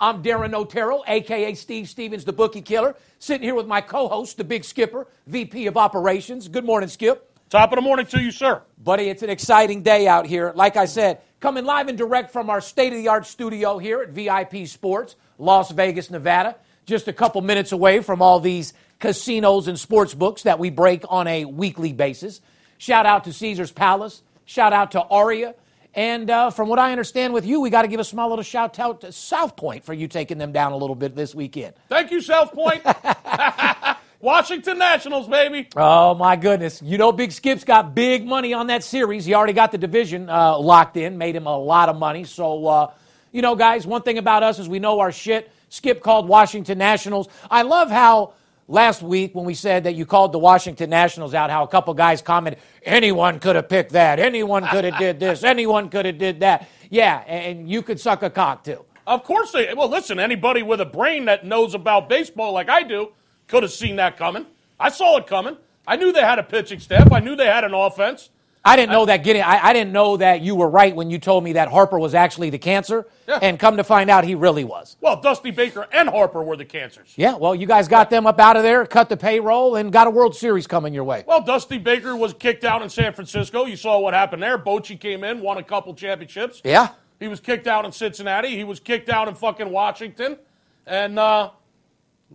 I'm Darin Notaro, aka Steve Stevens, the bookie killer, sitting here with my co-host, the Big Skipper, VP of Operations. Good morning, Skip. Top of the morning to you, sir. Buddy, it's an exciting day out here. Like I said, coming live and direct from our state-of-the-art studio here at VIP Sports, Las Vegas, Nevada. Just a couple minutes away from all these casinos and sports books that we break on a weekly basis. Shout out to Caesar's Palace. Shout out to Aria. And uh, from what I understand with you, we got to give a small little shout out to South Point for you taking them down a little bit this weekend. Thank you, South Point. Washington Nationals, baby. Oh, my goodness. You know, Big Skip's got big money on that series. He already got the division uh, locked in, made him a lot of money. So, uh, you know, guys, one thing about us is we know our shit. Skip called Washington Nationals. I love how last week when we said that you called the Washington Nationals out, how a couple guys commented, anyone could have picked that, anyone could have did this, anyone could have did that. Yeah, and you could suck a cock too. Of course they. Well, listen, anybody with a brain that knows about baseball like I do could have seen that coming. I saw it coming. I knew they had a pitching staff. I knew they had an offense. I didn't know that getting. I, I didn't know that you were right when you told me that Harper was actually the cancer, Yeah. and come to find out he really was. Well, Dusty Baker and Harper were the cancers. Yeah, well, you guys got them up out of there, cut the payroll, and got a World Series coming your way. Well, Dusty Baker was kicked out in San Francisco. You saw what happened there. Bochy came in, won a couple championships. Yeah, He was kicked out in Cincinnati. He was kicked out in fucking Washington. And uh,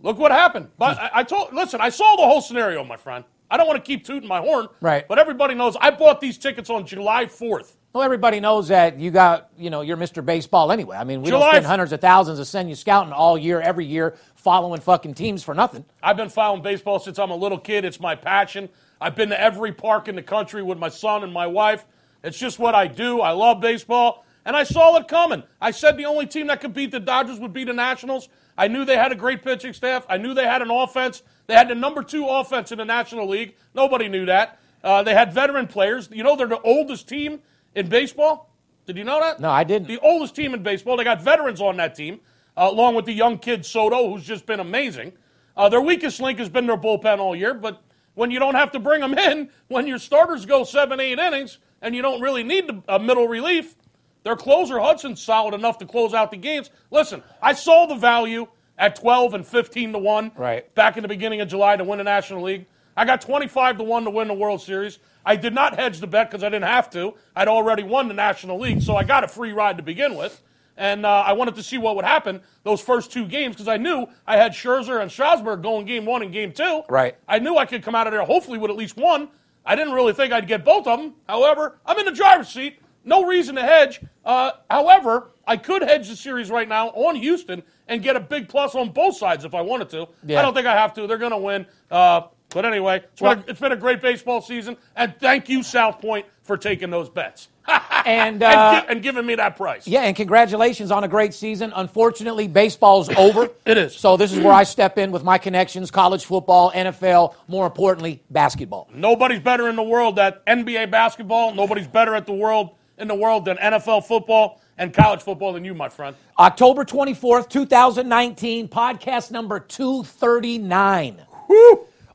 look what happened. But I, I told, listen, I saw the whole scenario, my friend. I don't want to keep tooting my horn. Right. But everybody knows I bought these tickets on July 4th. well, everybody knows that you got, you know, you're Mr. Baseball anyway. I mean, we don't spend hundreds of thousands to send you scouting all year, every year, following fucking teams for nothing. I've been following baseball since I'm a little kid. It's my passion. I've been to every park in the country with my son and my wife. It's just what I do. I love baseball. And I saw it coming. I said the only team that could beat the Dodgers would be the Nationals. I knew they had a great pitching staff. I knew they had an offense. They had the number two offense in the National League. Nobody knew that. Uh, they had veteran players. You know, they're the oldest team in baseball. Did you know that? No, I didn't. The oldest team in baseball. They got veterans on that team, uh, along with the young kid Soto, who's just been amazing. Uh, their weakest link has been their bullpen all year, but when you don't have to bring them in, when your starters go seven, eight innings, and you don't really need a middle relief, their closer Hudson's solid enough to close out the games. Listen, I saw the value at 12 and 15 to 1 Right. back in the beginning of July to win the National League. I got 25 to 1 to win the World Series. I did not hedge the bet because I didn't have to. I'd already won the National League, so I got a free ride to begin with. And uh, I wanted to see what would happen those first two games because I knew I had Scherzer and Strasburg going game one and game two. Right. I knew I could come out of there hopefully with at least one. I didn't really think I'd get both of them. However, I'm in the driver's seat. No reason to hedge. Uh, however, I could hedge the series right now on Houston and get a big plus on both sides if I wanted to. Yeah. I don't think I have to. They're going to win. Uh, but anyway, it's, been a, it's been a great baseball season. And thank you, South Point, for taking those bets And, and, uh, gi- and giving me that price. yeah, and congratulations on a great season. Unfortunately, baseball's over. It is. So this is where I step in with my connections: college football, NFL, more importantly, basketball. Nobody's better in the world at NBA basketball. Nobody's better at the world in the world than NFL football and college football than you, my friend. October 24th, 2019, podcast number 239.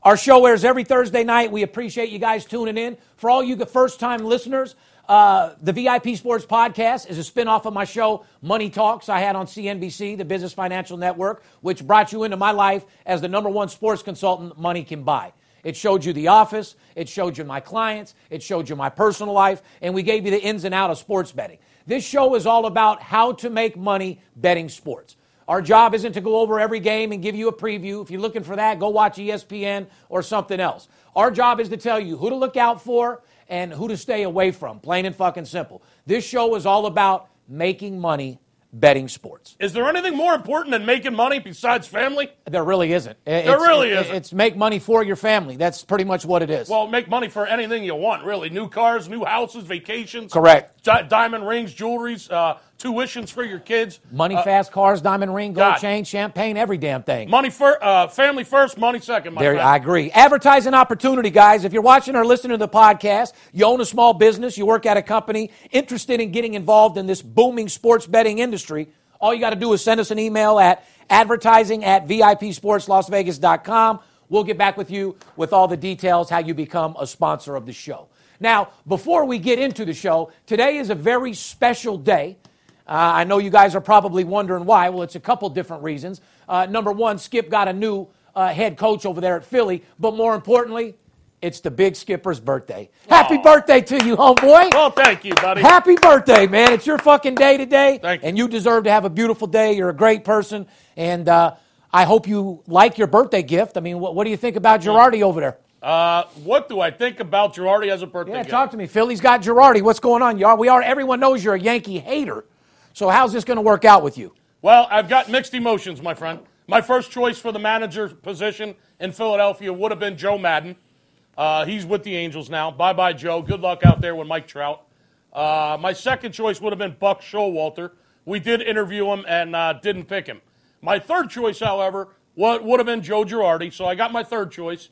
Our show airs every Thursday night. We appreciate you guys tuning in. For all you first time listeners, uh, the VIP Sports Podcast is a spinoff of my show, Money Talks, I had on CNBC, the Business Financial Network, which brought you into my life as the number one sports consultant money can buy. It showed you the office, it showed you my clients, it showed you my personal life, and we gave you the ins and out of sports betting. This show is all about how to make money betting sports. Our job isn't to go over every game and give you a preview. If you're looking for that, go watch ESPN or something else. Our job is to tell you who to look out for and who to stay away from, plain and fucking simple. This show is all about making money betting sports. Is there anything more important than making money besides family? There really isn't. It- There really it- isn't. It's make money for your family. That's pretty much what it is. Well, make money for anything you want, really. New cars, new houses, vacations. Correct. Di- diamond rings, jewelries, uh, tuitions for your kids. money, Uh, fast cars, diamond ring, gold God. chain, champagne, every damn thing. Money for uh, family first, money second. My There, friend. I agree. Advertising opportunity, guys. If you're watching or listening to the podcast, you own a small business, you work at a company, interested in getting involved in this booming sports betting industry, all you got to do is send us an email at advertising at VIPSportsLasVegas.com. We'll get back with you with all the details how you become a sponsor of the show. Now, before we get into the show, today is a very special day. Uh, I know you guys are probably wondering why. Well, it's a couple different reasons. Uh, number one, Skip got a new uh, head coach over there at Philly, but more importantly, it's the big skipper's birthday. Happy birthday to you, homeboy. Well, thank you, buddy. Happy birthday, man. It's your fucking day today. Thank you. And you deserve to have a beautiful day. You're a great person. And uh, I hope you like your birthday gift. I mean, what, what do you think about Girardi over there? Uh, what do I think about Girardi as a birthday Yeah, gift? talk to me. Philly's got Girardi. What's going on? You are, we are. Everyone knows you're a Yankee hater. So how's this going to work out with you? Well, I've got mixed emotions, my friend. My first choice for the manager position in Philadelphia would have been Joe Maddon. Uh, he's with the Angels now. Bye bye, Joe. Good luck out there with Mike Trout. Uh, my second choice would have been Buck Showalter. We did interview him and uh, didn't pick him. My third choice, however, would, would have been Joe Girardi. So I got my third choice.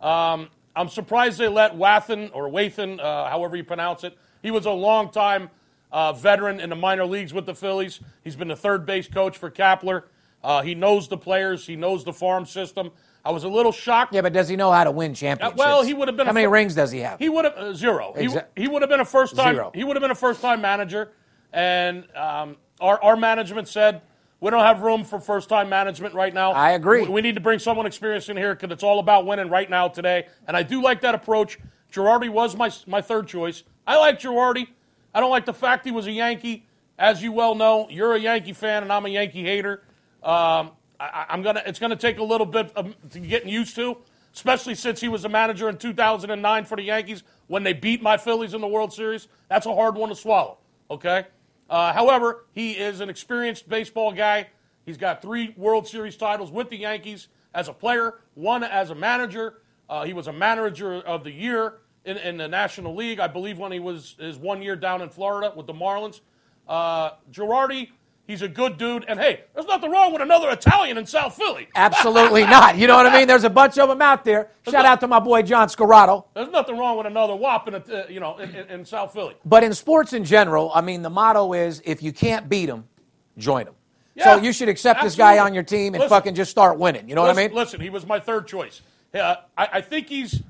Um, I'm surprised they let Wathan or Wathan, uh, however you pronounce it. He was a long-time uh, veteran in the minor leagues with the Phillies. He's been the third base coach for Kapler. Uh, he knows the players. He knows the farm system. I was a little shocked. Yeah, but does he know how to win championships? Uh, well, he would have been How a many fir- rings does he have? He would have uh, zero. He, Exa- he would have been a first time. Zero. He would have been a first time manager, and um, our our management said we don't have room for first time management right now. I agree. We, we need to bring someone experienced in here because it's all about winning right now today, and I do like that approach. Girardi was my my third choice. I like Girardi. I don't like the fact he was a Yankee. As you well know, you're a Yankee fan, and I'm a Yankee hater. Um, I, I'm gonna. It's gonna take a little bit of to getting used to, especially since he was a manager in 2009 for the Yankees when they beat my Phillies in the World Series. That's a hard one to swallow. Okay. Uh, however, he is an experienced baseball guy. He's got three World Series titles with the Yankees as a player, one as a manager. Uh, he was a manager of the year in, in the National League, I believe, when he was his one year down in Florida with the Marlins. Uh, Girardi, he's a good dude. And hey, there's nothing wrong with another Italian in South Philly. Absolutely not. You know what I mean? There's a bunch of them out there. Shout out to my boy John Scorado. There's nothing wrong with another whop in, uh, you know, in, in, South Philly. But in sports in general, I mean, the motto is if you can't beat them, join them. Yeah, so you should accept this guy on your team and Listen. fucking just start winning. You know what I mean? Listen, he was my third choice. Uh, I, I think he's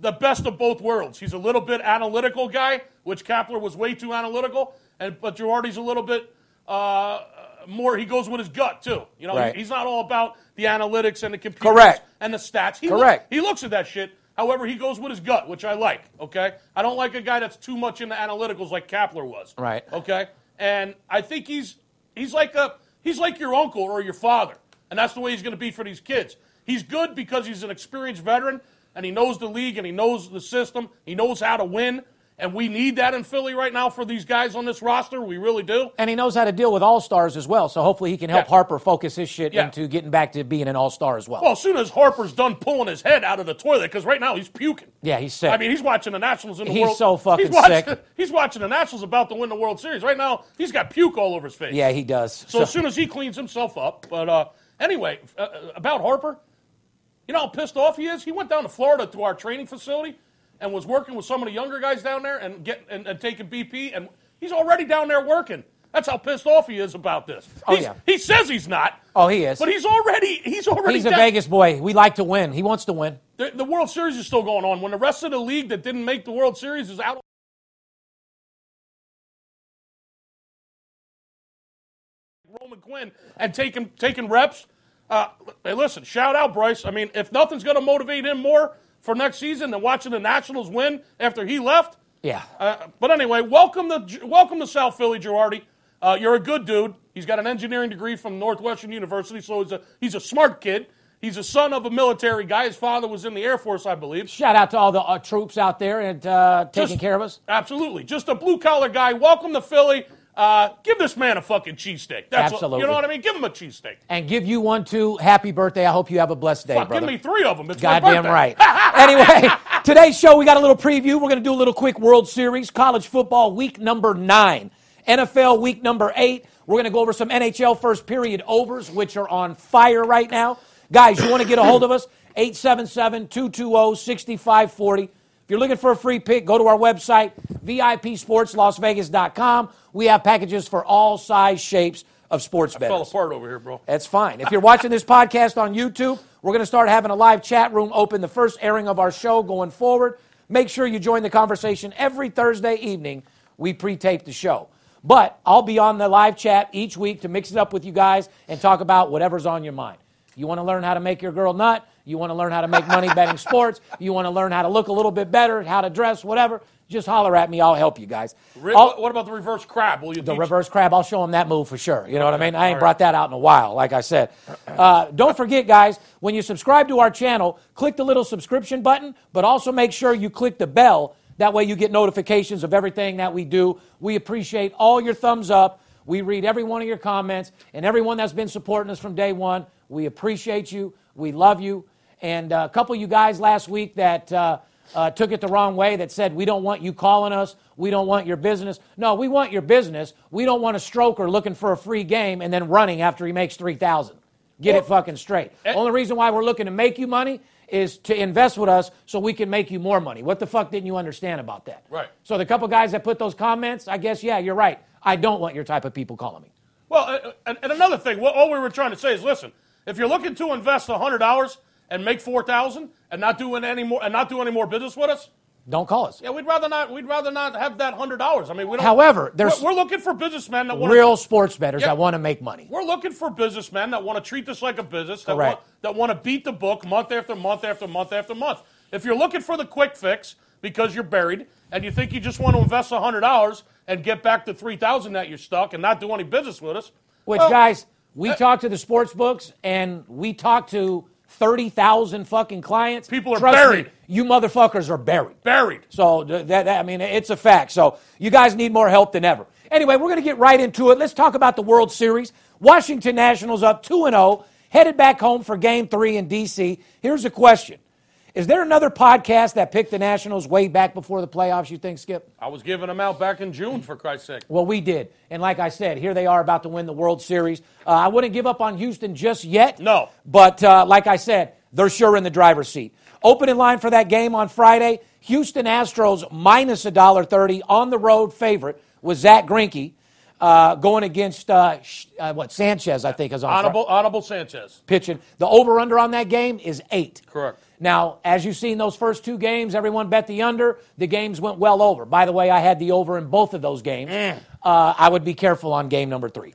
the best of both worlds. He's a little bit analytical guy, which Kapler was way too analytical, and but Girardi's a little bit uh, more. He goes with his gut too. You know, Right. he's not all about the analytics and the computers Correct. and the stats. He Correct. he looks at that shit. However, he goes with his gut, which I like. Okay, I don't like a guy that's too much into analyticals like Kapler was. Right. Okay, and I think he's he's like a he's like your uncle or your father, and that's the way he's going to be for these kids. He's good because he's an experienced veteran and he knows the league and he knows the system. He knows how to win, and we need that in Philly right now for these guys on this roster. We really do. And he knows how to deal with all stars as well. So hopefully he can help Yeah. Harper focus his shit Yeah. into getting back to being an all star as well. Well, as soon as Harper's done pulling his head out of the toilet, because right now he's puking. yeah, he's sick. I mean, he's watching the Nationals in the He's World. so fucking he's watching, sick. He's watching the Nationals about to win the World Series. Right now, he's got puke all over his face. yeah, he does. So as soon as he cleans himself up, but uh, anyway, uh, about Harper, you know how pissed off he is. He went down to Florida to our training facility and was working with some of the younger guys down there and get and, and taking BP, and he's already down there working. That's how pissed off he is about this. Oh, He's- yeah. He says he's not. Oh, he is. But he's already he's already he's a Vegas boy. We like to win. He wants to win. The, the World Series is still going on. When the rest of the league that didn't make the World Series is out. Roman Quinn and taking taking reps. Uh, hey, listen, shout out Bryce. I mean, if nothing's going to motivate him more for next season than watching the Nationals win after he left. Yeah. Uh, but anyway, welcome to welcome to South Philly, Girardi. Uh, you're a good dude. He's got an engineering degree from Northwestern University, so he's a he's a smart kid. He's a son of a military guy. His father was in the Air Force, I believe. Shout out to all the uh, troops out there and uh, taking Just- care of us. Absolutely. Just a blue collar guy. Welcome to Philly. Uh, give this man a fucking cheesesteak. That's what- Absolutely. you know what I mean? Give him a cheesesteak. And give you one too. Happy birthday. I hope you have a blessed day, Fuck, brother. give me three of them. It's Goddamn right. anyway, today's show, we got a little preview. We're going to do a little quick World Series, college football week number nine, NFL week number eight. We're going to go over some NHL first period overs, which are on fire right now. Guys, you want to get a hold of us? 877 220 6540. If you're looking for a free pick, go to our website, VIPSportsLasVegas.com. We have packages for all size shapes of sports Fell bettors. apart over here, bro. That's fine. If you're watching this podcast on YouTube, we're going to start having a live chat room open the first airing of our show going forward. Make sure you join the conversation every Thursday evening. We pre tape the show. But I'll be on the live chat each week to mix it up with you guys and talk about whatever's on your mind. You want to learn how to make your girl nut? You want to learn how to make money betting sports? You want to learn how to look a little bit better, how to dress, whatever? Just holler at me. I'll help you guys. Re- I'll- what about the reverse crab? Will you the teach- reverse crab, I'll show him that move for sure. You know what I mean? I ain't brought that out in a while, like I said. Uh, don't forget, guys, when you subscribe to our channel, click the little subscription button, but also make sure you click the bell. That way you get notifications of everything that we do. We appreciate all your thumbs up. We read every one of your comments, and everyone that's been supporting us from day one. We appreciate you. We love you. And uh, a couple of you guys last week that uh, uh, took it the wrong way that said, We don't want you calling us. We don't want your business. No, we want your business. We don't want a stroker looking for a free game and then running after he makes 3000 Get it fucking straight. Eh. Only reason why we're looking to make you money is to invest with us so we can make you more money. What the fuck didn't you understand about that? Right. So the couple guys that put those comments, I guess, yeah, you're right. I don't want your type of people calling me. Well, and, and another thing, what, all we were trying to say is, listen, if you're looking to invest hundred dollars and make four thousand and not doing any more and not do any more business with us, Don't call us. yeah, we'd rather not. We'd rather not have that hundred dollars. I mean, we don't. However, there's- we're, we're looking for businessmen that want Real sports bettors Yeah. that want to make money. We're looking for businessmen that want to treat this like a business, that Correct. want, that want to beat the book month after month after month after month. If you're looking for the quick fix because you're buried and you think you just want to invest $100 and get back to 3000 that you're stuck and not do any business with us, Which, well, guys, we uh, talk to the sports books and we talk to 30,000 fucking clients. People are Trust buried. Me, you motherfuckers are buried. buried. So that, that- I mean, it's a fact. So you guys need more help than ever. Anyway, we're going to get right into it. Let's talk about the World Series. Washington Nationals up 2 and 0, headed back home for game 3 in DC. Here's a question. Is there another podcast that picked the Nationals way back before the playoffs, you think, Skip? I was giving them out back in June, for Christ's sake. Well, we did. And like I said, here they are about to win the World Series. Uh, I wouldn't give up on Houston just yet. No. But uh, like I said, they're sure in the driver's seat. Opening line for that game on Friday Houston Astros minus $1.30 on the road favorite was Zack Greinke uh, going against uh, uh, what Sanchez, I think, is on Honorable, Honorable Sanchez. pitching. The over under on that game is eight. Correct. Now, as you've seen those first two games, everyone bet the under. The games went well over. By the way, I had the over in both of those games. Uh, I would be careful on game number three.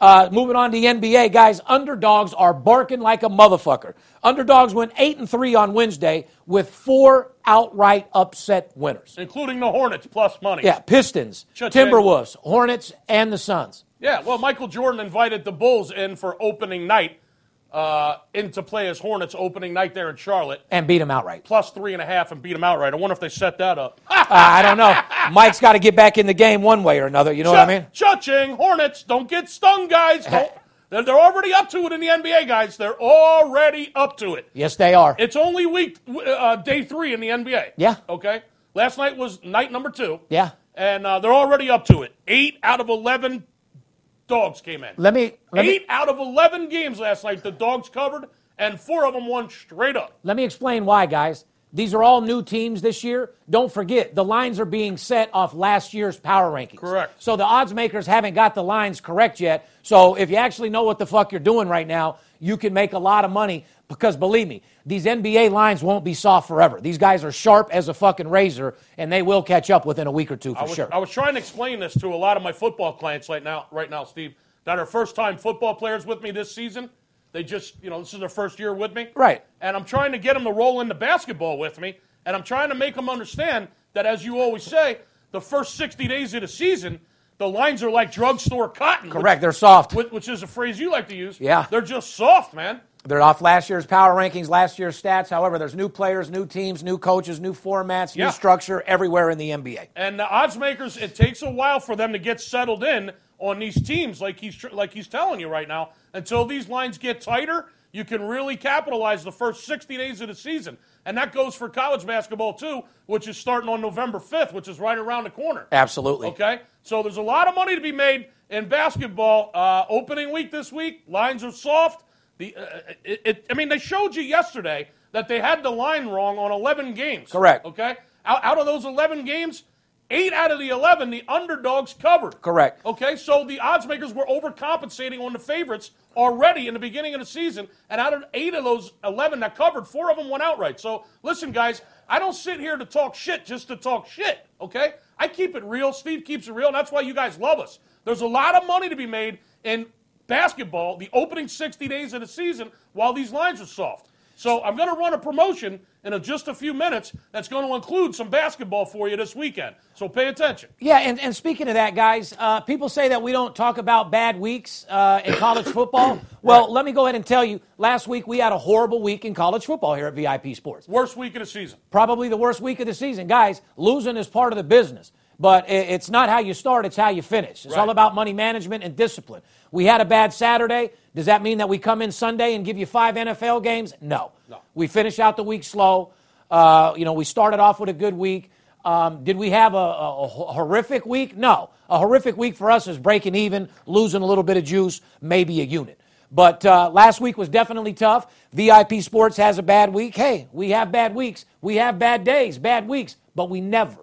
Uh, moving on to the NBA, guys, underdogs are barking like a motherfucker. Underdogs went eight and three on Wednesday with four outright upset winners. Including the Hornets plus money. Yeah, Pistons, Cha-ching. Timberwolves, Hornets, and the Suns. Yeah, well, Michael Jordan invited the Bulls in for opening night, uh, in to play as Hornets opening night there in Charlotte, And beat them outright. plus three and a half, and beat them outright. I wonder if they set that up. Uh, I don't know. Mike's got to get back in the game one way or another. You know what I mean? Cha-ching, Hornets, don't get stung, guys. Don't, they're, they're already up to it in the NBA, guys. They're already up to it. Yes, they are. It's only week uh, day three in the NBA. Yeah. Okay. Last night was night number two. Yeah. And uh, they're already up to it. Eight out of eleven dogs came in. Let me let me Eight out of eleven games last night, the dogs covered, and four of them won straight up. Let me explain why, guys. These are all new teams this year. Don't forget, the lines are being set off last year's power rankings. Correct. So the odds makers haven't got the lines correct yet. So if you actually know what the fuck you're doing right now, you can make a lot of money because believe me, these NBA lines won't be soft forever. These guys are sharp as a fucking razor and they will catch up within a week or two for I was, sure. I was trying to explain this to a lot of my football clients right now, right now, Steve, that are first time football players with me this season. They just, you know, this is their first year with me. Right. And I'm trying to get them to roll into basketball with me. And I'm trying to make them understand that, as you always say, the first 60 days of the season, the lines are like drugstore cotton. Correct, they're soft. Which, which is a phrase you like to use. Yeah. They're just soft, man. They're off last year's power rankings, last year's stats. However, there's new players, new teams, new coaches, new formats, Yeah. new structure everywhere in the NBA. And the odds makers, it takes a while for them to get settled in on these teams, like he's like he's telling you right now. Until these lines get tighter, you can really capitalize the first 60 days of the season, and that goes for college basketball too, which is starting on November 5th, which is right around the corner. Absolutely. Okay, so there's a lot of money to be made in basketball. Uh, opening week this week, lines are soft. The, uh, it, it, I mean, they showed you yesterday that they had the line wrong on 11 games. Correct. Okay, out, out of those 11 games, eight out of the 11, the underdogs covered. Correct. Okay, so the odds makers were overcompensating on the favorites already in the beginning of the season, and out of eight of those 11 that covered, four of them went outright. So listen, guys, I don't sit here to talk shit just to talk shit. Okay, I keep it real. Steve keeps it real, and that's why you guys love us. There's a lot of money to be made in basketball the opening 60 days of the season while these lines are soft. So I'm going to run a promotion in a, just a few minutes that's going to include some basketball for you this weekend. So pay attention. Yeah, and, and speaking of that, guys, uh, people say that we don't talk about bad weeks uh, in college football. Well, let me go ahead and tell you last week we had a horrible week in college football here at VIP Sports. Worst week of the season. Probably the worst week of the season. Guys, losing is part of the business, but it's not how you start, it's how you finish. It's Right. all about money management and discipline. We had a bad Saturday. Does that mean that we come in Sunday and give you five NFL games? No. No. We finish out the week slow. Uh, you know, we started off with a good week. Um, did we have a, a- a horrific week? No. A horrific week for us is breaking even, losing a little bit of juice, maybe a unit. But uh, last week was definitely tough. VIP Sports has a bad week. Hey, we have bad weeks. We have bad days, bad weeks, but we never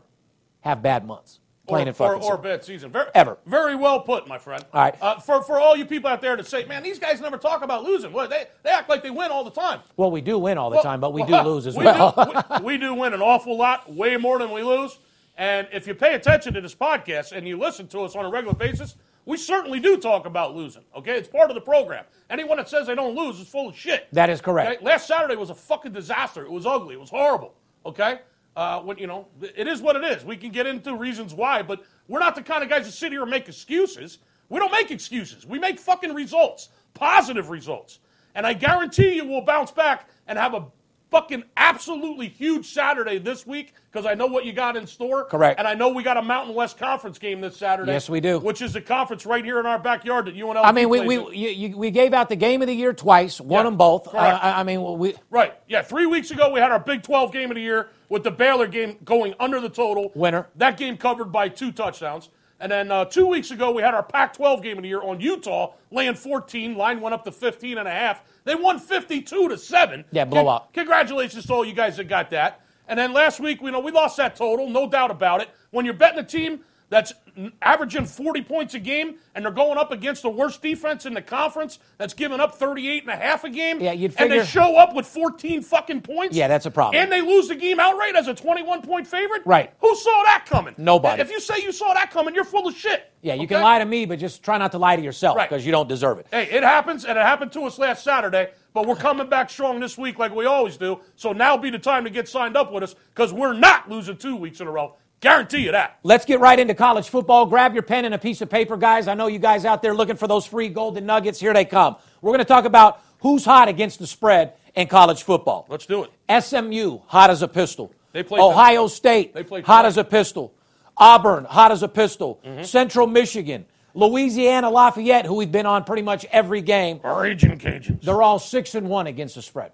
have bad months. Plain or, and fucking or, or bad season. Very, Ever. Very well put, my friend. All right. Uh, for, for all you people out there to say, man, these guys never talk about losing. Well, they, they act like they win all the time. Well, we do win all the Well, time, but we well, do lose as we well. Do, we, we do win an awful lot, way more than we lose. And if you pay attention to this podcast and you listen to us on a regular basis, we certainly do talk about losing. Okay, it's part of the program. Anyone that says they don't lose is full of shit. That is correct. Okay? Last Saturday was a fucking disaster. It was ugly. It was horrible. Okay, uh, when you know it is what it is. We can get into reasons why, but we're not the kind of guys that sit here and make excuses. We don't make excuses. We make fucking results, positive results. And I guarantee you we'll bounce back and have a fucking absolutely huge Saturday this week because I know what you got in store. Correct. And I know we got a Mountain West Conference game this Saturday. Yes, we do. Which is a conference right here in our backyard that UNLV I mean, we, we, you, you, we gave out the game of the year twice, won Yeah, them both. Uh. I, I mean, we, Right. Yeah. Three weeks ago, we had our Big 12 game of the year with the Baylor game going under the total. Winner. That game covered by two touchdowns. And then uh, two weeks ago, we had our Pac 12 game of the year on Utah, laying 14. Line went up to 15 and a half. They won 52 to 7. Yeah, blowout. Con- Congratulations to all you guys that got that. And then last week, we know we lost that total, no doubt about it. When you're betting a team that's averaging 40 points a game and they're going up against the worst defense in the conference that's giving up 38 and a half a game Yeah, you'd figure, and they show up with 14 fucking points Yeah, that's a problem. and they lose the game outright as a 21 point favorite Right. who saw that coming Nobody. if you say you saw that coming you're full of shit yeah, you okay? can lie to me, but just try not to lie to yourself Right. because you don't deserve it. Hey, it happens, and it happened to us last Saturday, but we're coming back strong this week like we always do. So now be the time to get signed up with us because we're not losing two weeks in a row. Guarantee you that. Let's get right into college football. Grab your pen and a piece of paper, guys. I know you guys out there looking for those free golden nuggets. Here they come. We're going to talk about who's hot against the spread in college football. Let's do it. SMU, hot as a pistol. They played Ohio State, They played hot tonight. as a pistol. Auburn, hot as a pistol. Mm-hmm. Central Michigan, Louisiana Lafayette, who we've been on pretty much every game. Raging Cajuns. They're all six and one against the spread.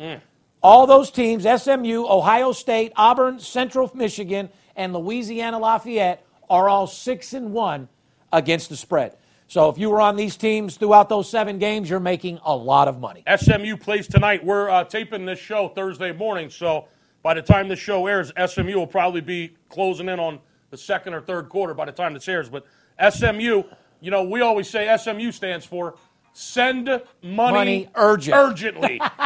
Mm. All those teams, SMU, Ohio State, Auburn, Central Michigan, and Louisiana Lafayette, are all six and one against the spread. So if you were on these teams throughout those seven games, you're making a lot of money. SMU plays tonight. We're uh, taping this show Thursday morning, so by the time the show airs, SMU will probably be closing in on the second or third quarter by the time this airs. But SMU, you know, we always say SMU stands for send money, Money urgent. urgently.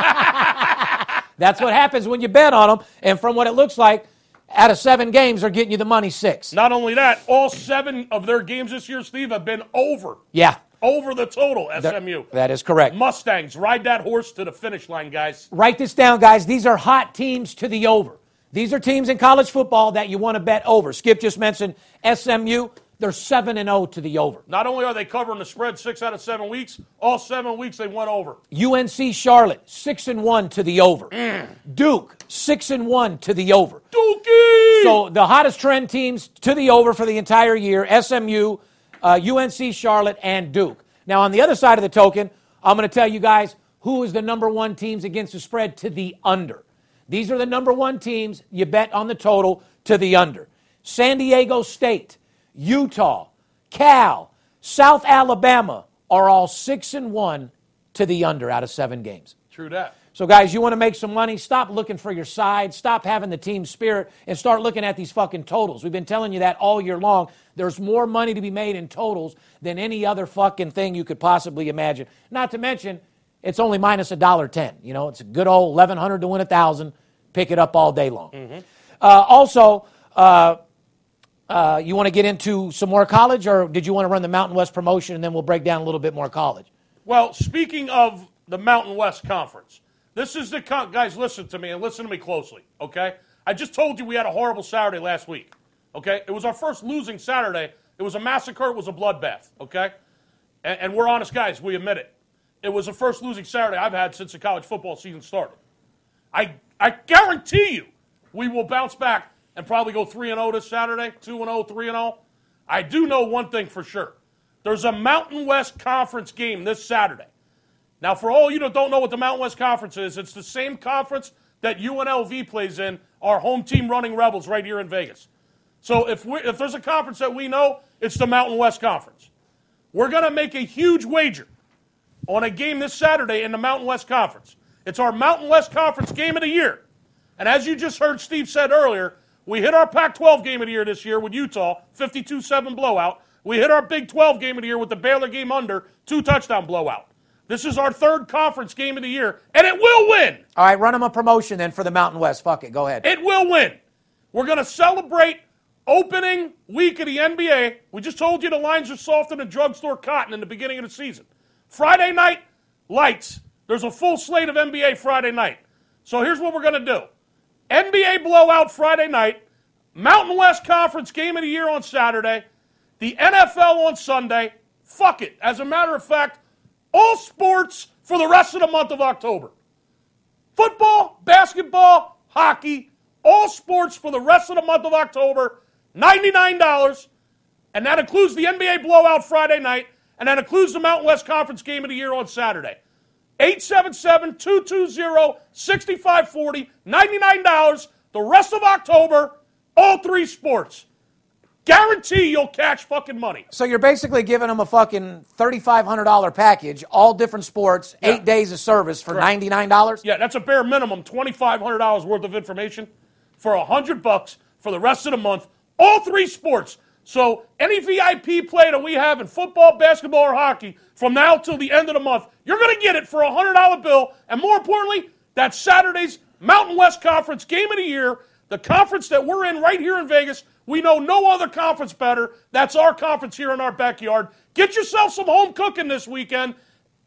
That's what happens when you bet on them. And from what it looks like, out of seven games, they're getting you the money six. Not only that, all seven of their games this year, Steve, have been over. Yeah, Over the total, that- SMU. that is correct. Mustangs, ride that horse to the finish line, guys. Write this down, guys. These are hot teams to the over. These are teams in college football that you want to bet over. Skip just mentioned SMU. They're 7 and 0 to the over. Not only are they covering the spread six out of seven weeks, all seven weeks they went over. UNC Charlotte 6 and 1 to the over. Duke 6 and 1 to the over. Dookie! So the hottest trend teams to the over for the entire year SMU, uh, UNC Charlotte, and Duke. Now, on the other side of the token, I'm going to tell you guys who is the number one teams against the spread to the under. These are the number one teams you bet on the total to the under. San Diego State, Utah, Cal, South Alabama are all six and one to the under out of seven games. True that. So, guys, you want to make some money? Stop looking for your side. Stop having the team spirit and start looking at these fucking totals. We've been telling you that all year long. There's more money to be made in totals than any other fucking thing you could possibly imagine. Not to mention, it's only minus a dollar ten. You know, it's a good old eleven hundred to win a thousand. Pick it up all day long. Uh, also, uh, uh, you want to get into some more college, or did you want to run the Mountain West promotion and then we'll break down a little bit more college? Well, speaking of the Mountain West Conference, this is the con- guys. Listen to me and listen to me closely, okay? I just told you we had a horrible Saturday last week, okay? It was our first losing Saturday. It was a massacre. It was a bloodbath, okay? And, and we're honest guys. We admit it. It was the first losing Saturday I've had since the college football season started. I I guarantee you, we will bounce back and probably go three and zero this Saturday. Two and 0, 3 and zero. I do know one thing for sure. There's a Mountain West Conference game this Saturday. Now, for all you that don't know what the Mountain West Conference is, it's the same conference that UNLV plays in, our home team running Rebels right here in Vegas. So if, we, if there's a conference that we know, it's the Mountain West Conference. We're going to make a huge wager on a game this Saturday in the Mountain West Conference. It's our Mountain West Conference game of the year. And as you just heard Steve said earlier, we hit our Pac 12 game of the year this year with Utah, 52 7 blowout. We hit our Big 12 game of the year with the Baylor game under, two touchdown blowout. This is our third conference game of the year, and it will win. All right, run them a promotion then for the Mountain West. Fuck it, go ahead. It will win. We're going to celebrate opening week of the NBA. We just told you the lines are soft in than drugstore cotton in the beginning of the season. Friday night, lights. There's a full slate of NBA Friday night. So here's what we're going to do NBA blowout Friday night, Mountain West Conference game of the year on Saturday, the NFL on Sunday. Fuck it. As a matter of fact, all sports for the rest of the month of October. Football, basketball, hockey, all sports for the rest of the month of October, $99. And that includes the NBA blowout Friday night, and that includes the Mountain West Conference game of the year on Saturday. 877 220 6540, $99. The rest of October, all three sports. Guarantee you'll catch fucking money. So you're basically giving them a fucking $3,500 package, all different sports, Yeah. eight days of service for $99? Yeah, that's a bare minimum $2,500 worth of information for a 100 bucks for the rest of the month. All three sports. So any VIP play that we have in football, basketball, or hockey from now till the end of the month, you're going to get it for a $100 bill. And more importantly, that's Saturday's Mountain West Conference game of the year, the conference that we're in right here in Vegas. We know no other conference better. That's our conference here in our backyard. Get yourself some home cooking this weekend.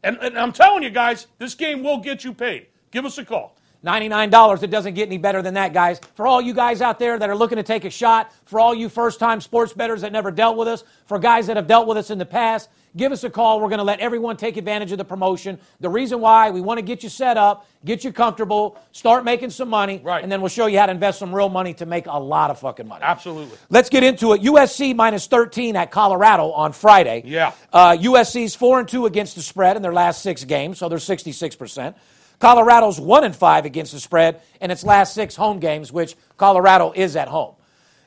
And, and I'm telling you guys, this game will get you paid. Give us a call. $99. It doesn't get any better than that, guys. For all you guys out there that are looking to take a shot, for all you first time sports bettors that never dealt with us, for guys that have dealt with us in the past, give us a call. We're going to let everyone take advantage of the promotion. The reason why we want to get you set up, get you comfortable, start making some money, Right. and then we'll show you how to invest some real money to make a lot of fucking money. Absolutely. Let's get into it. USC minus 13 at Colorado on Friday. Yeah. Uh, USC's 4 and 2 against the spread in their last six games, so they're 66%. Colorado's 1 and 5 against the spread in its last six home games, which Colorado is at home.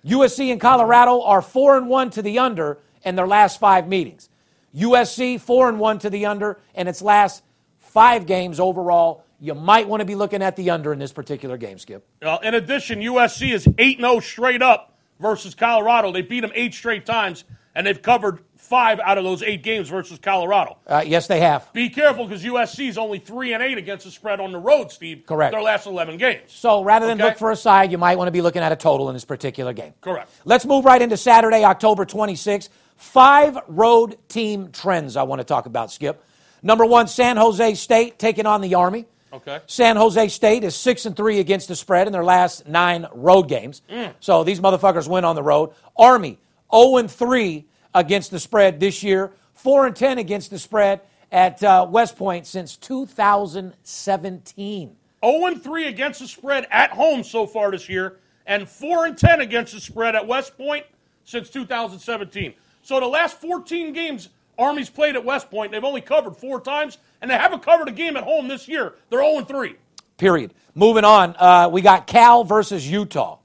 USC and Colorado are 4 and 1 to the under in their last five meetings. USC 4 and 1 to the under in its last five games overall. You might want to be looking at the under in this particular game, Skip. In addition, USC is 8 0 straight up versus Colorado. They beat them eight straight times, and they've covered five out of those eight games versus Colorado. Uh, yes, they have. Be careful because USC is only 3 and 8 against the spread on the road, Steve. Correct. Their last 11 games. So rather than Okay. look for a side, you might want to be looking at a total in this particular game. Correct. Let's move right into Saturday, October 26th. Five road team trends I want to talk about, Skip. Number one, San Jose State taking on the Army. Okay. San Jose State is six and three against the spread in their last nine road games. Mm. So these motherfuckers win on the road. Army 0 and three against the spread this year, 4 and 10 against the spread at uh, West Point since 2017. 0 and 3 against the spread at home so far this year, and 4 and 10 against the spread at West Point since 2017. So the last 14 games Army's played at West Point, they've only covered four times, and they haven't covered a game at home this year. They're 0 and 3. Period. Moving on, uh, we got Cal versus Utah.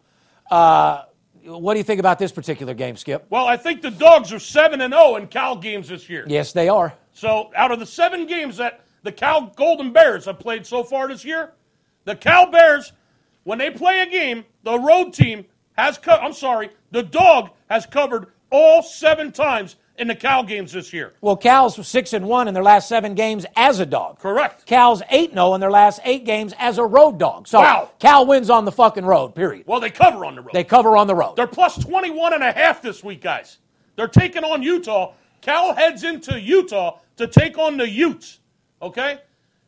Uh, what do you think about this particular game, Skip? Well, I think the Dogs are 7 and 0 in Cal games this year. Yes, they are. So, out of the seven games that the Cal Golden Bears have played so far this year, the Cal Bears, when they play a game, the road team has co- I'm sorry, the dog has covered all seven times in the Cal games this year. Well, Cal's six and one in their last seven games as a dog. Correct. Cal's eight zero oh in their last eight games as a road dog. So Wow. Cal wins on the fucking road. Period. Well, they cover on the road. They cover on the road. They're plus 21 and a half this week, guys. They're taking on Utah. Cal heads into Utah to take on the Utes. Okay?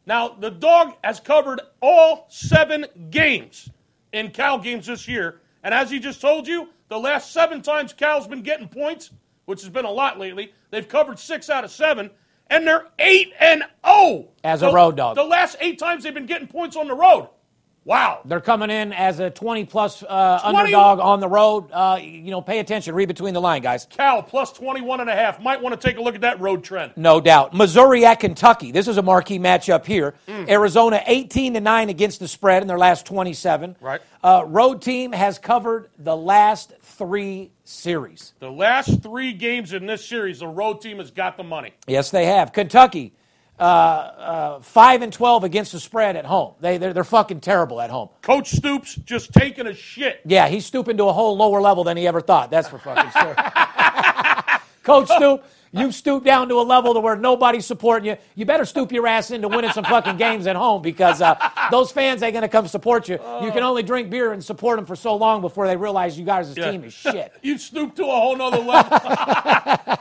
Now, the dog has covered all seven games in Cal games this year. And as he just told you, the last seven times Cal's been getting points, which has been a lot lately, they've covered six out of seven. And they're 8 and 0 As a road dog. The last eight times they've been getting points on the road. Wow. They're coming in as a 20 plus uh, 20 underdog on the road. Uh, you know, pay attention. Read between the line, guys. Cal plus 21 and a half. Might want to take a look at that road trend. No doubt. Missouri at Kentucky. This is a marquee matchup here. Mm. Arizona 18 to 9 against the spread in their last 27. Right. Uh, road team has covered the last three series. The last three games in this series, the road team has got the money. Yes, they have. Kentucky, uh, uh, 5 and 12 against the spread at home. They, they're, they're fucking terrible at home. Coach Stoops just taking a shit. Yeah, he's stooping to a whole lower level than he ever thought. That's for fucking sure. Coach Stoop, you've stooped down to a level to where nobody's supporting you. You better stoop your ass into winning some fucking games at home because uh, those fans ain't going to come support you. You can only drink beer and support them for so long before they realize you guys' Yeah. team is shit. You stooped to a whole nother level.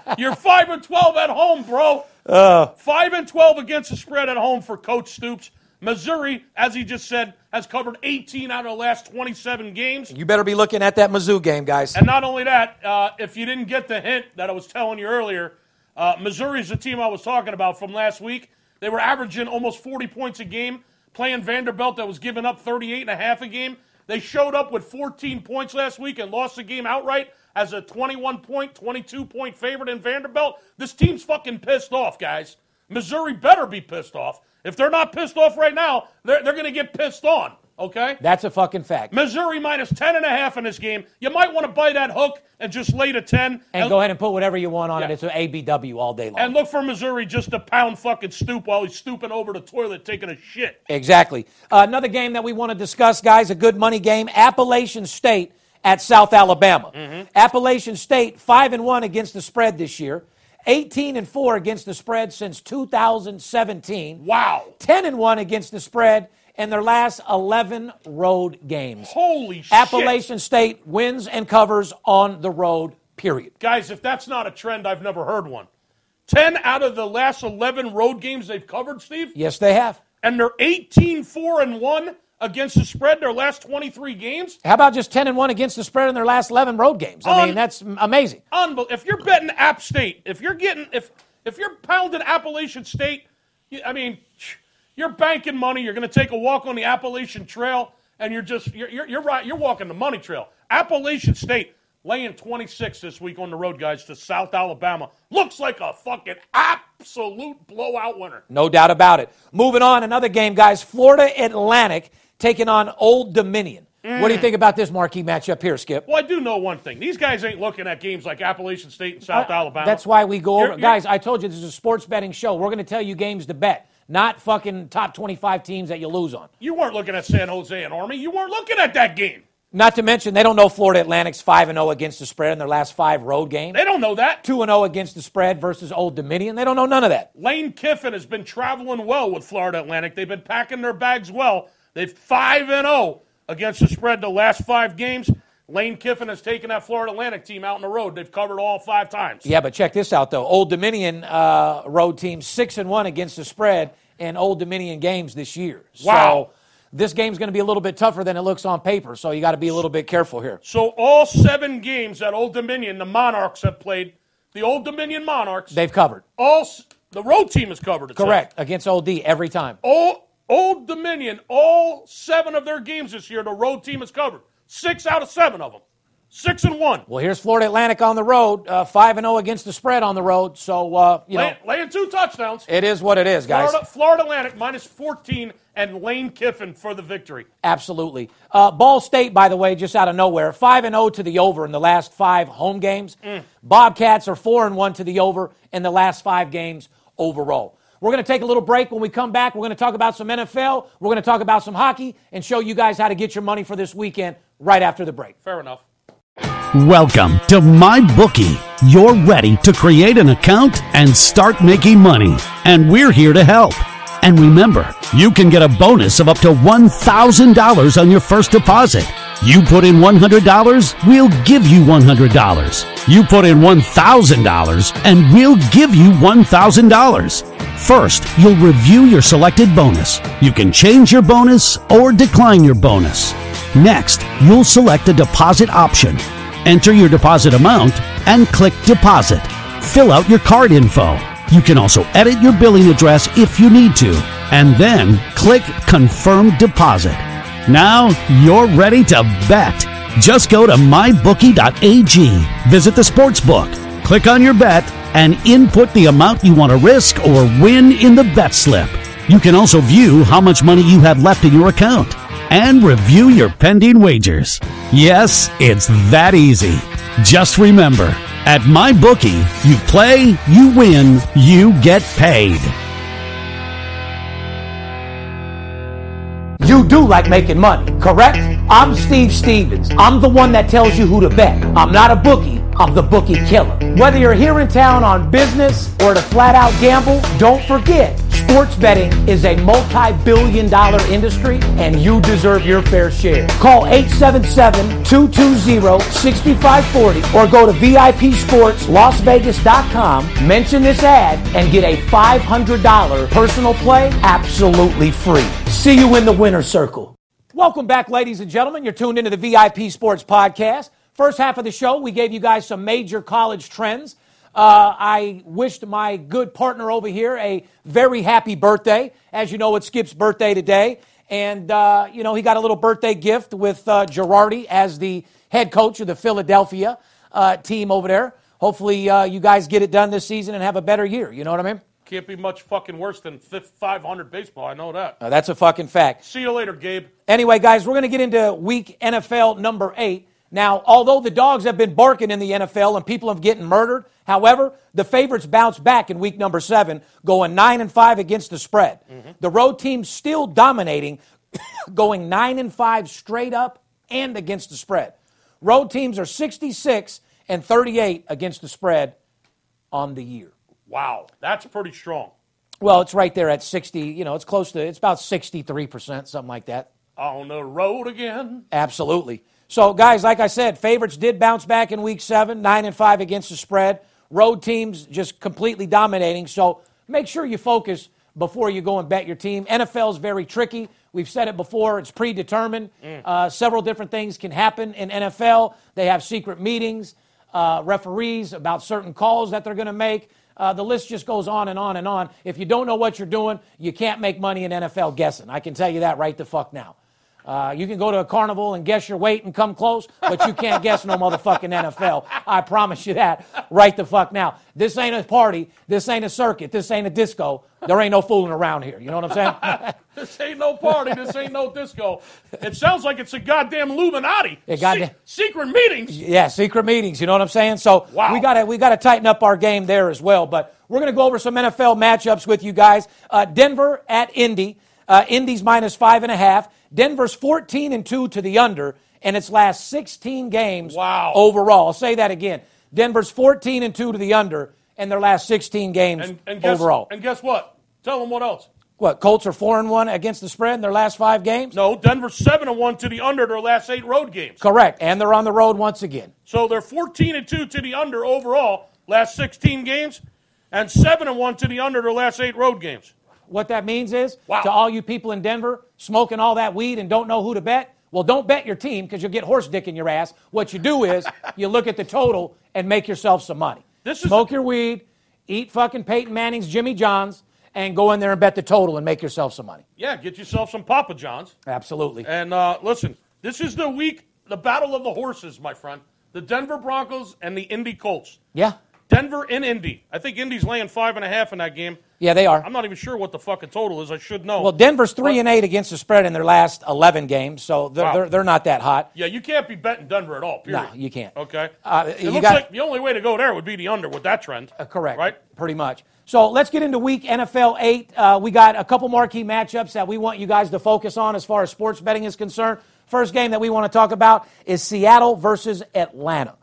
You're five and twelve at home, bro. Uh. five and twelve against the spread at home for Coach Stoops. Missouri, as he just said, has covered 18 out of the last 27 games. You better be looking at that Mizzou game, guys. And not only that, uh, if you didn't get the hint that I was telling you earlier, uh, Missouri's the team I was talking about from last week. They were averaging almost 40 points a game, playing Vanderbilt that was giving up 38 and a half a game. They showed up with 14 points last week and lost the game outright as a 21 point, 22 point favorite in Vanderbilt. This team's fucking pissed off, guys. Missouri better be pissed off. If they're not pissed off right now, they're, they're going to get pissed on, okay? That's a fucking fact. Missouri minus 10 and a half in this game. You might want to buy that hook and just lay to 10. And go ahead and put whatever you want on Yeah. it. It's an ABW all day long. And look for Missouri just to pound fucking stoop while he's stooping over the toilet taking a shit. Exactly. Uh, another game that we want to discuss, guys, a good money game. Appalachian State at South Alabama. Mm-hmm. Appalachian State five and one against the spread this year. 18 and 4 against the spread since 2017. Wow. 10 and 1 against the spread in their last 11 road games. Holy shit. Appalachian State wins and covers on the road, period. Guys, if that's not a trend, I've never heard one. 10 out of the last 11 road games they've covered, Steve, Yes, they have. and they're 18 4 and 1 against the spread in their last 23 games. How about just 10 and 1 against the spread in their last 11 road games? I Un- mean, that's amazing. Unbel- if you're betting App State, if you're getting if if you're pounding Appalachian State, you, I mean, you're banking money. You're going to take a walk on the Appalachian Trail, and you're just you're, you're, you're right. You're walking the money trail. Appalachian State laying 26 this week on the road, guys, to South Alabama. Looks like a fucking absolute blowout winner. No doubt about it. Moving on, another game, guys. Florida Atlantic taking on Old Dominion. What do you think about this marquee matchup here, Skip? Well, I do know one thing. These guys ain't looking at games like Appalachian State and South Alabama. Uh, That's why we go over. You're- you're- Guys, I told you this is a sports betting show. We're going to tell you games to bet, not fucking top 25 teams that you lose on. You weren't looking at San Jose and Army. You weren't looking at that game. Not to mention, they don't know Florida Atlantic's 5 and 0 against the spread in their last five road games. They don't know that. 2 and 0 against the spread versus Old Dominion. They don't know none of that. Lane Kiffin has been traveling well with Florida Atlantic. They've been packing their bags well. They've 5 and 0 against the spread the last 5 games. Lane Kiffin has taken that Florida Atlantic team out on the road. They've covered all 5 times. Yeah, but check this out though. Old Dominion uh, road team six and one against the spread in Old Dominion games this year. Wow. So this game's going to be a little bit tougher than it looks on paper. So you got to be a little bit careful here. So all 7 games that Old Dominion, the Monarchs have played, the Old Dominion Monarchs. They've covered. all the road team is covered. it. Correct. Against OD every time. All Old Dominion, all seven of their games this year, the road team is covered. Six out of seven of them. Six and one. Well, here's Florida Atlantic on the road, uh, 5 and 0 against the spread on the road. So, uh, you know, laying two touchdowns. it is what it is, guys. Florida, Florida Atlantic minus 14 and Lane Kiffin for the victory. Absolutely. Uh, Ball State, by the way, just out of nowhere, five and zero to the over in the last five home games. Bobcats are four and one to the over in the last five games overall. We're going to take a little break. When we come back, we're going to talk about some NFL. We're going to talk about some hockey and show you guys how to get your money for this weekend right after the break. Fair enough. Welcome to My Bookie. You're ready to create an account and start making money. And we're here to help. And remember, you can get a bonus of up to $1,000 on your first deposit. You put in $100, we'll give you $100. You put in $1,000, and we'll give you $1,000. First, you'll review your selected bonus. You can change your bonus or decline your bonus. Next, you'll select a deposit option. Enter your deposit amount and click Deposit. Fill out your card info. You can also edit your billing address if you need to, and then click Confirm Deposit. Now you're ready to bet. Just go to mybookie.ag, visit the sportsbook, click on your bet, and input the amount you want to risk or win in the bet slip. You can also view how much money you have left in your account and review your pending wagers. Yes, it's that easy. Just remember, at MyBookie, you play, you win, you get paid. You do like making money, correct? I'm Steve Stevens. I'm the one that tells you who to bet. I'm not a bookie, I'm the bookie killer. Whether you're here in town on business or to flat out gamble, don't forget sports betting is a multi billion dollar industry and you deserve your fair share. Call 877 220 6540 or go to VIPSportsLasVegas.com, mention this ad, and get a $500 personal play absolutely free. See you in the winner's circle. Welcome back, ladies and gentlemen. You're tuned into the VIP Sports Podcast. First half of the show, we gave you guys some major college trends. Uh, I wished my good partner over here a very happy birthday. As you know, it's Skip's birthday today. And, uh, you know, he got a little birthday gift with uh, Girardi as the head coach of the Philadelphia uh, team over there. Hopefully, uh, you guys get it done this season and have a better year. You know what I mean? Can't be much fucking worse than 500 baseball. I know that. Uh, that's a fucking fact. See you later, Gabe. Anyway, guys, we're going to get into week NFL number eight. Now, although the dogs have been barking in the NFL and people have getting murdered, however, the favorites bounced back in week number seven, going nine and five against the spread. The road team's still dominating, going nine and five straight up and against the spread. Road teams are 66 and 38 against the spread on the year. Wow, that's pretty strong. Well, it's right there at 60, you know, it's close to, it's about 63%, something like that. On the road again. Absolutely. So, guys, like I said, favorites did bounce back in week seven, nine and five against the spread. Road teams just completely dominating. So, make sure you focus before you go and bet your team. NFL is very tricky. We've said it before, it's predetermined. Uh, several different things can happen in NFL. They have secret meetings, uh, referees about certain calls that they're going to make. Uh, the list just goes on and on and on. If you don't know what you're doing, you can't make money in NFL guessing. I can tell you that right the fuck now. Uh, you can go to a carnival and guess your weight and come close, but you can't guess no motherfucking NFL. I promise you that right the fuck now. This ain't a party. This ain't a circuit. This ain't a disco. There ain't no fooling around here. You know what I'm saying? This ain't no party. This ain't no disco. It sounds like it's a goddamn Illuminati. It goddamn- Se- secret meetings. yeah, secret meetings. You know what I'm saying? So Wow. we got we got to tighten up our game there as well. But we're going to go over some NFL matchups with you guys. Uh, Denver at Indy. Uh, Indy's minus five and a half. Denver's 14 and two to the under in its last 16 games Wow. overall. I'll say that again. Denver's 14 and two to the under in their last 16 games And, and guess, overall. And guess what? Tell them what else. what? Colts are four and one against the spread in their last five games. No, Denver's seven and one to the under their last eight road games. Correct, and they're on the road once again. So they're 14 and two to the under overall last 16 games, and seven and one to the under their last eight road games. What that means is Wow. to all you people in Denver smoking all that weed and don't know who to bet, well, don't bet your team because you'll get horse dick in your ass. What you do is you look at the total and make yourself some money. This is- Smoke your weed, eat fucking Peyton Manning's Jimmy John's, and go in there and bet the total and make yourself some money. Yeah, get yourself some Papa John's. Absolutely. And uh, listen, this is the week, the battle of the horses, my friend. The Denver Broncos and the Indy Colts. Yeah. Denver and Indy. I think Indy's laying five and a half in that game. Yeah, they are. I'm not even sure what the fucking total is. I should know. Well, Denver's three and eight against the spread in their last eleven games, so they're Wow. they're, they're not that hot. yeah, you can't be betting Denver at all. Period. No, you can't. Okay. Uh, it you looks got- like the only way to go there would be the under with that trend. Uh, correct. Right. Pretty much. So let's get into week NFL eight. Uh, we got a couple marquee matchups that we want you guys to focus on as far as sports betting is concerned. First game that we want to talk about is Seattle versus Atlanta.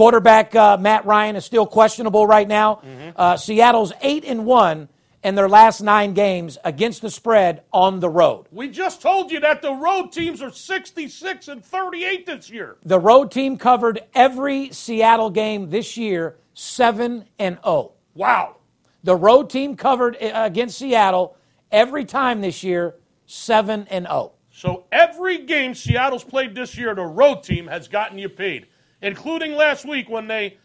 Quarterback uh, Matt Ryan is still questionable right now. Mm-hmm. Uh, Seattle's eight and one in their last nine games against the spread on the road. We just told you that the road teams are 66 and 38 this year. The road team covered every Seattle game this year, seven and oh. zero. Wow. The road team covered uh, against Seattle every time this year, 7 and oh. 0. So every game Seattle's played this year, the road team has gotten you paid, including last week when they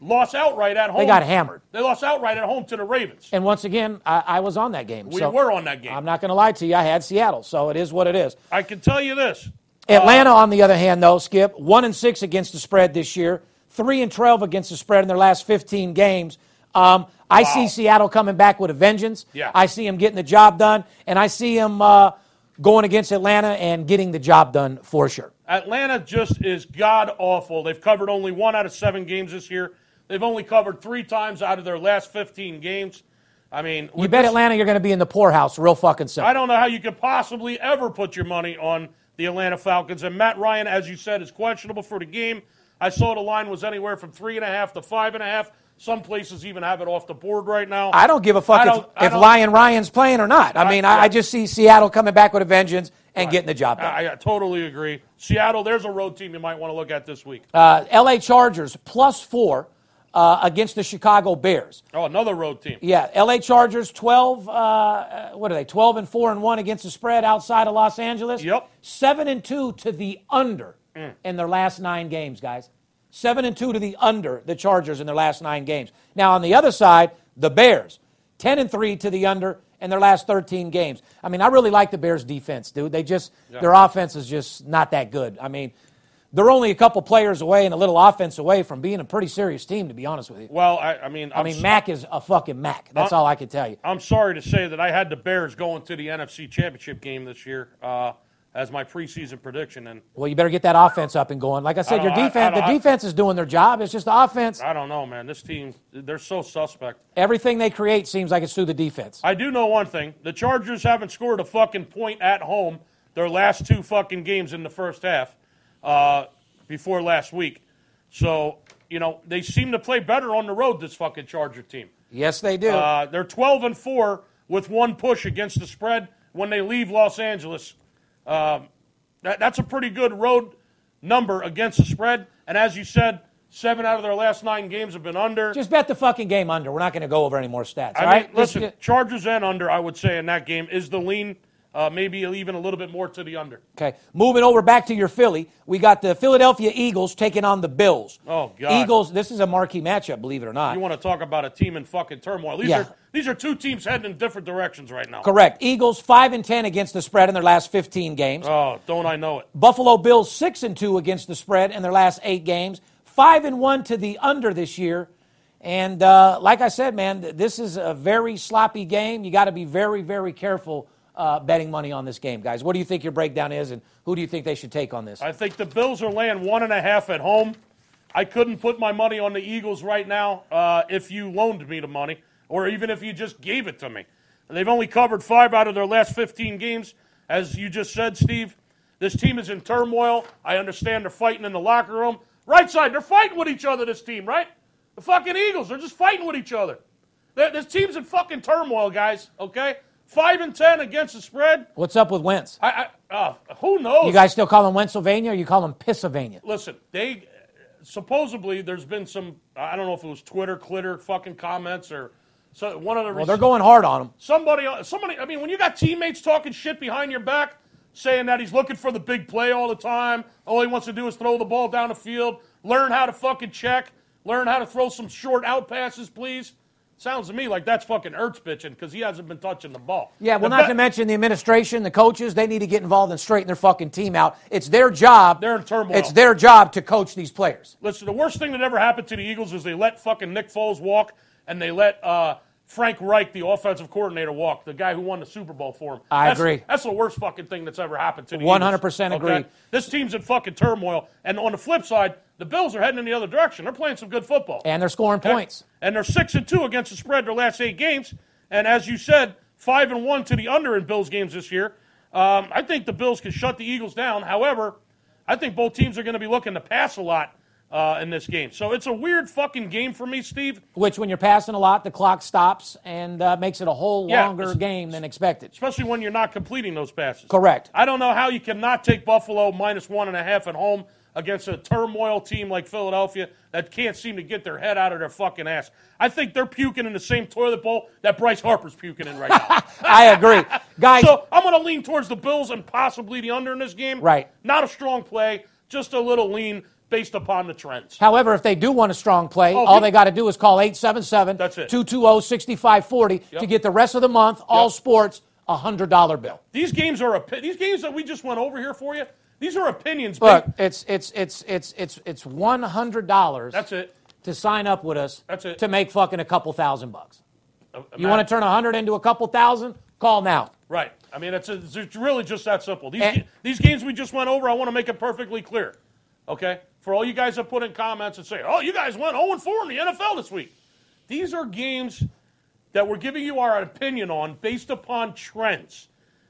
lost outright at home. They got hammered. They lost outright at home to the Ravens. And once again, I, I was on that game. We so were on that game. I'm not going to lie to you. I had Seattle, so it is what it is. I can tell you this. Atlanta, on the other hand, though, Skip, 1 and 6 against the spread this year, 3 and 12 against the spread in their last 15 games. Um, I see Seattle coming back with a vengeance. Yeah. I see them getting the job done, and I see them uh, going against Atlanta and getting the job done for sure. Atlanta just is god awful. They've covered only one out of seven games this year. They've only covered three times out of their last 15 games. I mean, You bet this- Atlanta you're going to be in the poorhouse real fucking simple. I don't know how you could possibly ever put your money on the Atlanta Falcons. And Matt Ryan, as you said, is questionable for the game. I saw the line was anywhere from three and a half to five and a half. Some places even have it off the board right now. I don't give a fuck if, if Lion Ryan's playing or not. I I- mean, I, yeah. I just see Seattle coming back with a vengeance and getting the job done. I, I totally agree. Seattle, there's a road team you might want to look at this week. Uh, L.A. Chargers plus four uh, against the Chicago Bears. oh, another road team. Yeah, L.A. Chargers 12. Uh, uh, what are they? 12 and four and one against the spread outside of Los Angeles. Yep. Seven and two to the under in their last nine games, guys. Seven and two to the under the Chargers in their last nine games. Now on the other side, the Bears 10 and three to the under in their last 13 games. I mean, I really like the Bears defense, dude. They just their offense is just not that good. I mean. They're only a couple players away and a little offense away from being a pretty serious team, to be honest with you. Well, I, I mean, I I'm mean, s- Mack is a fucking Mack. That's Uh, all I can tell you. I'm sorry to say that I had the Bears going to the NFC Championship game this year uh, as my preseason prediction, and Well, you better get that offense up and going. Like I said, I your don't- I- defense, I the defense is doing their job. It's just the offense. I don't know, man. This team, they're so suspect. Everything they create seems like it's through the defense. I do know one thing: the Chargers haven't scored a fucking point at home their last two fucking games in the first half uh, before last week. So you know they seem to play better on the road. This fucking Charger team. Yes, they do. Uh, they're 12 and four with one push against the spread when they leave Los Angeles. Um, that, that's a pretty good road number against the spread. And as you said, seven out of their last nine games have been under. just bet the fucking game under. We're not going to go over any more stats. I all mean, right? Just- listen, Chargers and under, I would say in that game is the lean. Uh, maybe even a little bit more to the under. Okay, moving over back to your Philly, we got the Philadelphia Eagles taking on the Bills. Oh, God. Eagles. This is a marquee matchup, believe it or not. You want to talk about a team in fucking turmoil? These Yeah. are these are two teams heading in different directions right now. Correct. Eagles five and ten against the spread in their last 15 games. Oh, don't I know it? Buffalo Bills six and two against the spread in their last eight games, five and one to the under this year. And uh, like I said, man, this is a very sloppy game. You got to be very, very careful uh, betting money on this game, guys. What do you think your breakdown is, and who do you think they should take on this? I think the Bills are laying one and a half at home. I couldn't put my money on the Eagles right now uh, if you loaned me the money, or even if you just gave it to me. They've only covered five out of their last 15 games. As you just said, Steve, this team is in turmoil. I understand they're fighting in the locker room. Right side, they're fighting with each other, this team, right? The fucking Eagles, they're just fighting with each other. They're- This team's in fucking turmoil, guys, okay? Five and ten against the spread. What's up with Wentz? I, I, uh, who knows? You guys still call him Pennsylvania, or you call him Pennsylvania? listen, they supposedly there's been some I don't know if it was Twitter, Clitter, fucking comments or so one of the Well, they're going hard on him. somebody somebody I mean when you got teammates talking shit behind your back saying that he's looking for the big play all the time, all he wants to do is throw the ball down the field, learn how to fucking check. learn how to throw some short out passes, please. Sounds to me like that's fucking Ertz bitching because he hasn't been touching the ball. Yeah, well, The not be- to mention the administration, the coaches, they need to get involved and straighten their fucking team out. It's their job. They're in turmoil. It's their job to coach these players. Listen, the worst thing that ever happened to the Eagles is they let fucking Nick Foles walk and they let uh, Frank Reich, the offensive coordinator, walk, the guy who won the Super Bowl for him. I That's- agree. That's the worst fucking thing that's ever happened to the 100% Eagles. agree. okay? This team's in fucking turmoil. And on the flip side, the Bills are heading in the other direction. They're playing some good football. And they're scoring points. And they're six and two against the spread their last eight games. And as you said, five and one to the under in Bills games this year. Um, I think the Bills can shut the Eagles down. However, I think both teams are going to be looking to pass a lot uh, in this game. So it's a weird fucking game for me, Steve. Which, when you're passing a lot, the clock stops and uh, makes it a whole Yeah, longer game than expected. Especially when you're not completing those passes. Correct. I don't know how you cannot take Buffalo minus one and a half at home against a turmoil team like Philadelphia that can't seem to get their head out of their fucking ass. I think they're puking in the same toilet bowl that Bryce Harper's puking in right now. I agree. Guys, So I'm going to lean towards the Bills and possibly the under in this game. Right. Not a strong play, just a little lean based upon the trends. However, if they do want a strong play, Oh, all give- they got to do is call 877 That's it. 220 6540 to get the rest of the month, all Yep. sports, a $100 bill. These games are opi- these games that we just went over here for you. These are opinions. Look, it's it's it's it's it's it's one hundred dollars. That's it. To sign up with us. That's it. To make fucking a couple thousand bucks. You want to turn a hundred into a couple thousand? Call now. Right. I mean, it's, it's it's really just that simple. These, eh. And- these games we just went over, I want to make it perfectly clear. Okay? For all you guys that put in comments and say, oh, you guys went 0 4 in the NFL this week. These are games that we're giving you our opinion on based upon trends.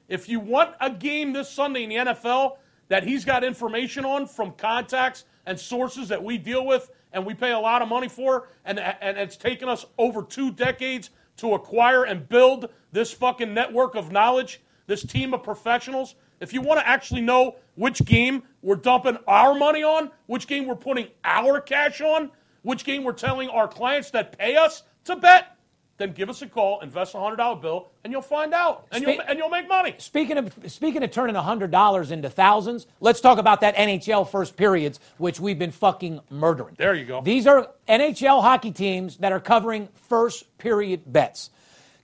If you want a game this Sunday in the NFL that he's got information on from contacts and sources that we deal with and we pay a lot of money for, and, and it's taken us over two decades to acquire and build this fucking network of knowledge, this team of professionals. If you want to actually know which game we're dumping our money on, which game we're putting our cash on, which game we're telling our clients that pay us to bet, then give us a call, invest a hundred dollar bill, and you'll find out, and you'll and you'll make money. Speaking of speaking of turning a hundred dollars into thousands, let's talk about that NHL first periods, which we've been fucking murdering. There you go. These are NHL hockey teams that are covering first period bets.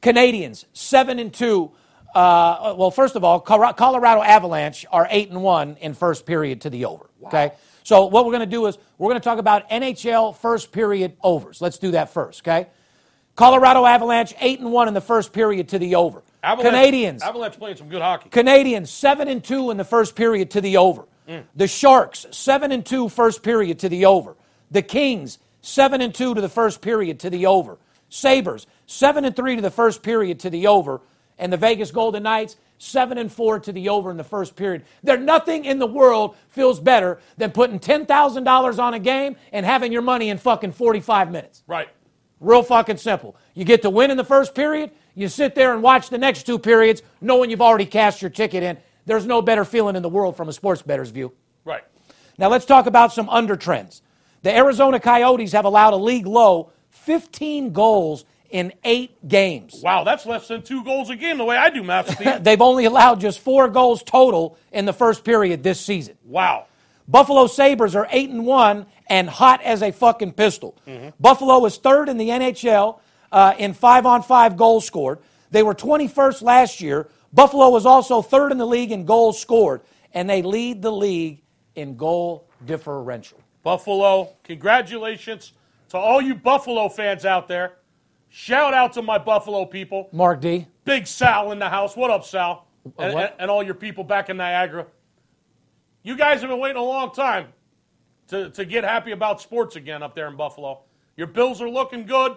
Canadiens seven and two. Uh, well, first of all, Colorado Avalanche are eight and one in first period to the over. Okay, so what we're going to do is we're going to talk about NHL first period overs. Let's do that first. Okay, Colorado Avalanche eight and one in the first period to the over. Avalanche, Canadiens Avalanche playing some good hockey. Canadiens seven and two in the first period to the over. Mm. The Sharks seven and two first period to the over. The Kings seven and two to the first period to the over. Sabres seven and three to the first period to the over, and the Vegas Golden Knights seven and four to the over in the first period. There nothing in the world feels better than putting ten thousand dollars on a game and having your money in fucking forty five minutes. Right. Real fucking simple. You get to win in the first period, you sit there and watch the next two periods knowing you've already cashed your ticket in. There's no better feeling in the world from a sports bettor's view. Right. Now let's talk about some under trends. The Arizona Coyotes have allowed a league low 15 goals in eight games. Wow, that's less than two goals a game the way I do math, Steve. They've only allowed just four goals total in the first period this season. wow. Buffalo Sabres are 8 and 1 and hot as a fucking pistol. Buffalo is third in the NHL uh, in 5 on 5 goals scored. They were 21st last year. Buffalo was also third in the league in goals scored, and they lead the league in goal differential. Buffalo, congratulations to all you Buffalo fans out there. Shout out to my Buffalo people. Mark D. Big Sal in the house. What up, Sal? And- and all your people back in Niagara. You guys have been waiting a long time to, to get happy about sports again up there in Buffalo. Your Bills are looking good.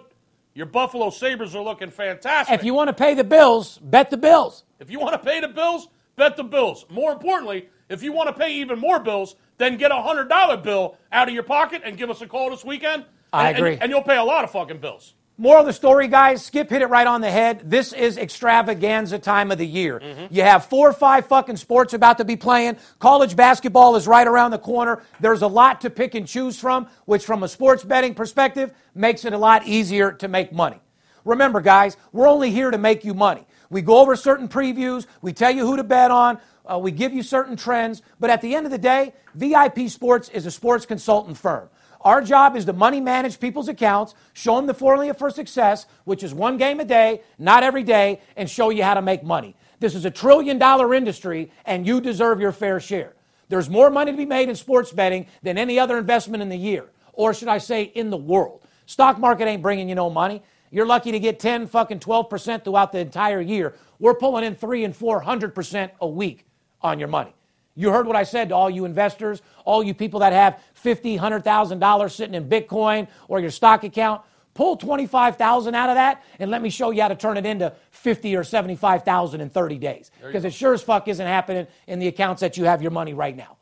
Your Buffalo Sabres are looking fantastic. If you want to pay the bills, bet the bills. If you want to pay the bills, bet the bills. More importantly, if you want to pay even more bills, then get a hundred dollar bill out of your pocket and give us a call this weekend. I And- agree. And, and you'll pay a lot of fucking bills. Moral of the story, guys, Skip hit it right on the head. This is extravaganza time of the year. You have four or five fucking sports about to be playing. College basketball is right around the corner. There's a lot to pick and choose from, which, from a sports betting perspective, makes it a lot easier to make money. Remember, guys, we're only here to make you money. We go over certain previews, we tell you who to bet on, uh, we give you certain trends, but at the end of the day, VIP Sports is a sports consultant firm. Our job is to money manage people's accounts, show them the formula for success, which is one game a day, not every day, and show you how to make money. This is a trillion dollar industry, and you deserve your fair share. There's more money to be made in sports betting than any other investment in the year, or should I say, in the world. Stock market ain't bringing you no money. You're lucky to get 10 fucking 12% throughout the entire year. We're pulling in 3 and 400% a week on your money. You heard what I said to all you investors, all you people that have $50, $100,000 sitting in Bitcoin or your stock account. Pull 25,000 out of that and let me show you how to turn it into 50 or 75,000 in 30 days. Because it sure as fuck isn't happening in the accounts that you have your money right now.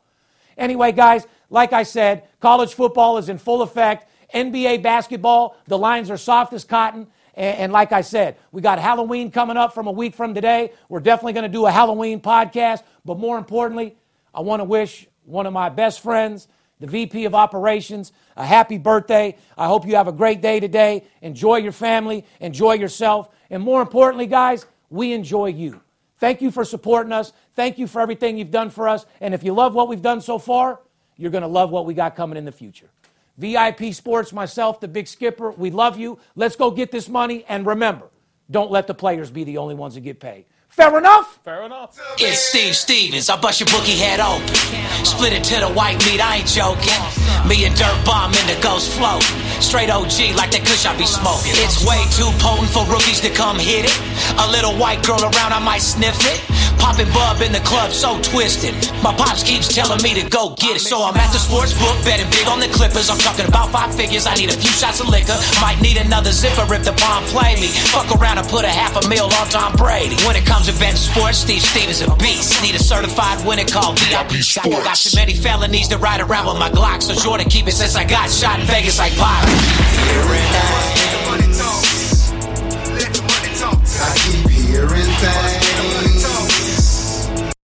Anyway, guys, like I said, college football is in full effect. NBA basketball, the lines are soft as cotton. And, and, like I said, we got Halloween coming up from a week from today. We're definitely going to do a Halloween podcast. But more importantly, I want to wish one of my best friends, the VP of Operations, a happy birthday. I hope you have a great day today. Enjoy your family, enjoy yourself, and more importantly, guys, we enjoy you. Thank you for supporting us. Thank you for everything you've done for us. And if you love what we've done so far, you're going to love what we got coming in the future. VIP Sports, myself, the big skipper, we love you. Let's go get this money. And remember, don't let the players be the only ones that get paid. Fair enough? Fair enough. It's Steve Stevens. I bust your bookie head open. Split it to the white meat, I ain't joking. Me and Dirt Bomb in the ghost float. Straight OG like that kush I be smoking. It's way too potent for rookies to come hit it. A little white girl around, I might sniff it. Popping bub in the club, so twisted. My pops keeps telling me to go get it. So I'm at the sports book, betting big on the Clippers. I'm talking about five figures. I need a few shots of liquor. Might need another zipper if the bomb play me. Fuck around and put a half a mil on Tom Brady. When it comes Event sports, Steve Steve is a beast. Need a certified winner called VIP Sports. Got too many felonies to ride around with my Glock, so sure to keep it since I got shot in Vegas like Pop. Hearing things. I keep hearing things.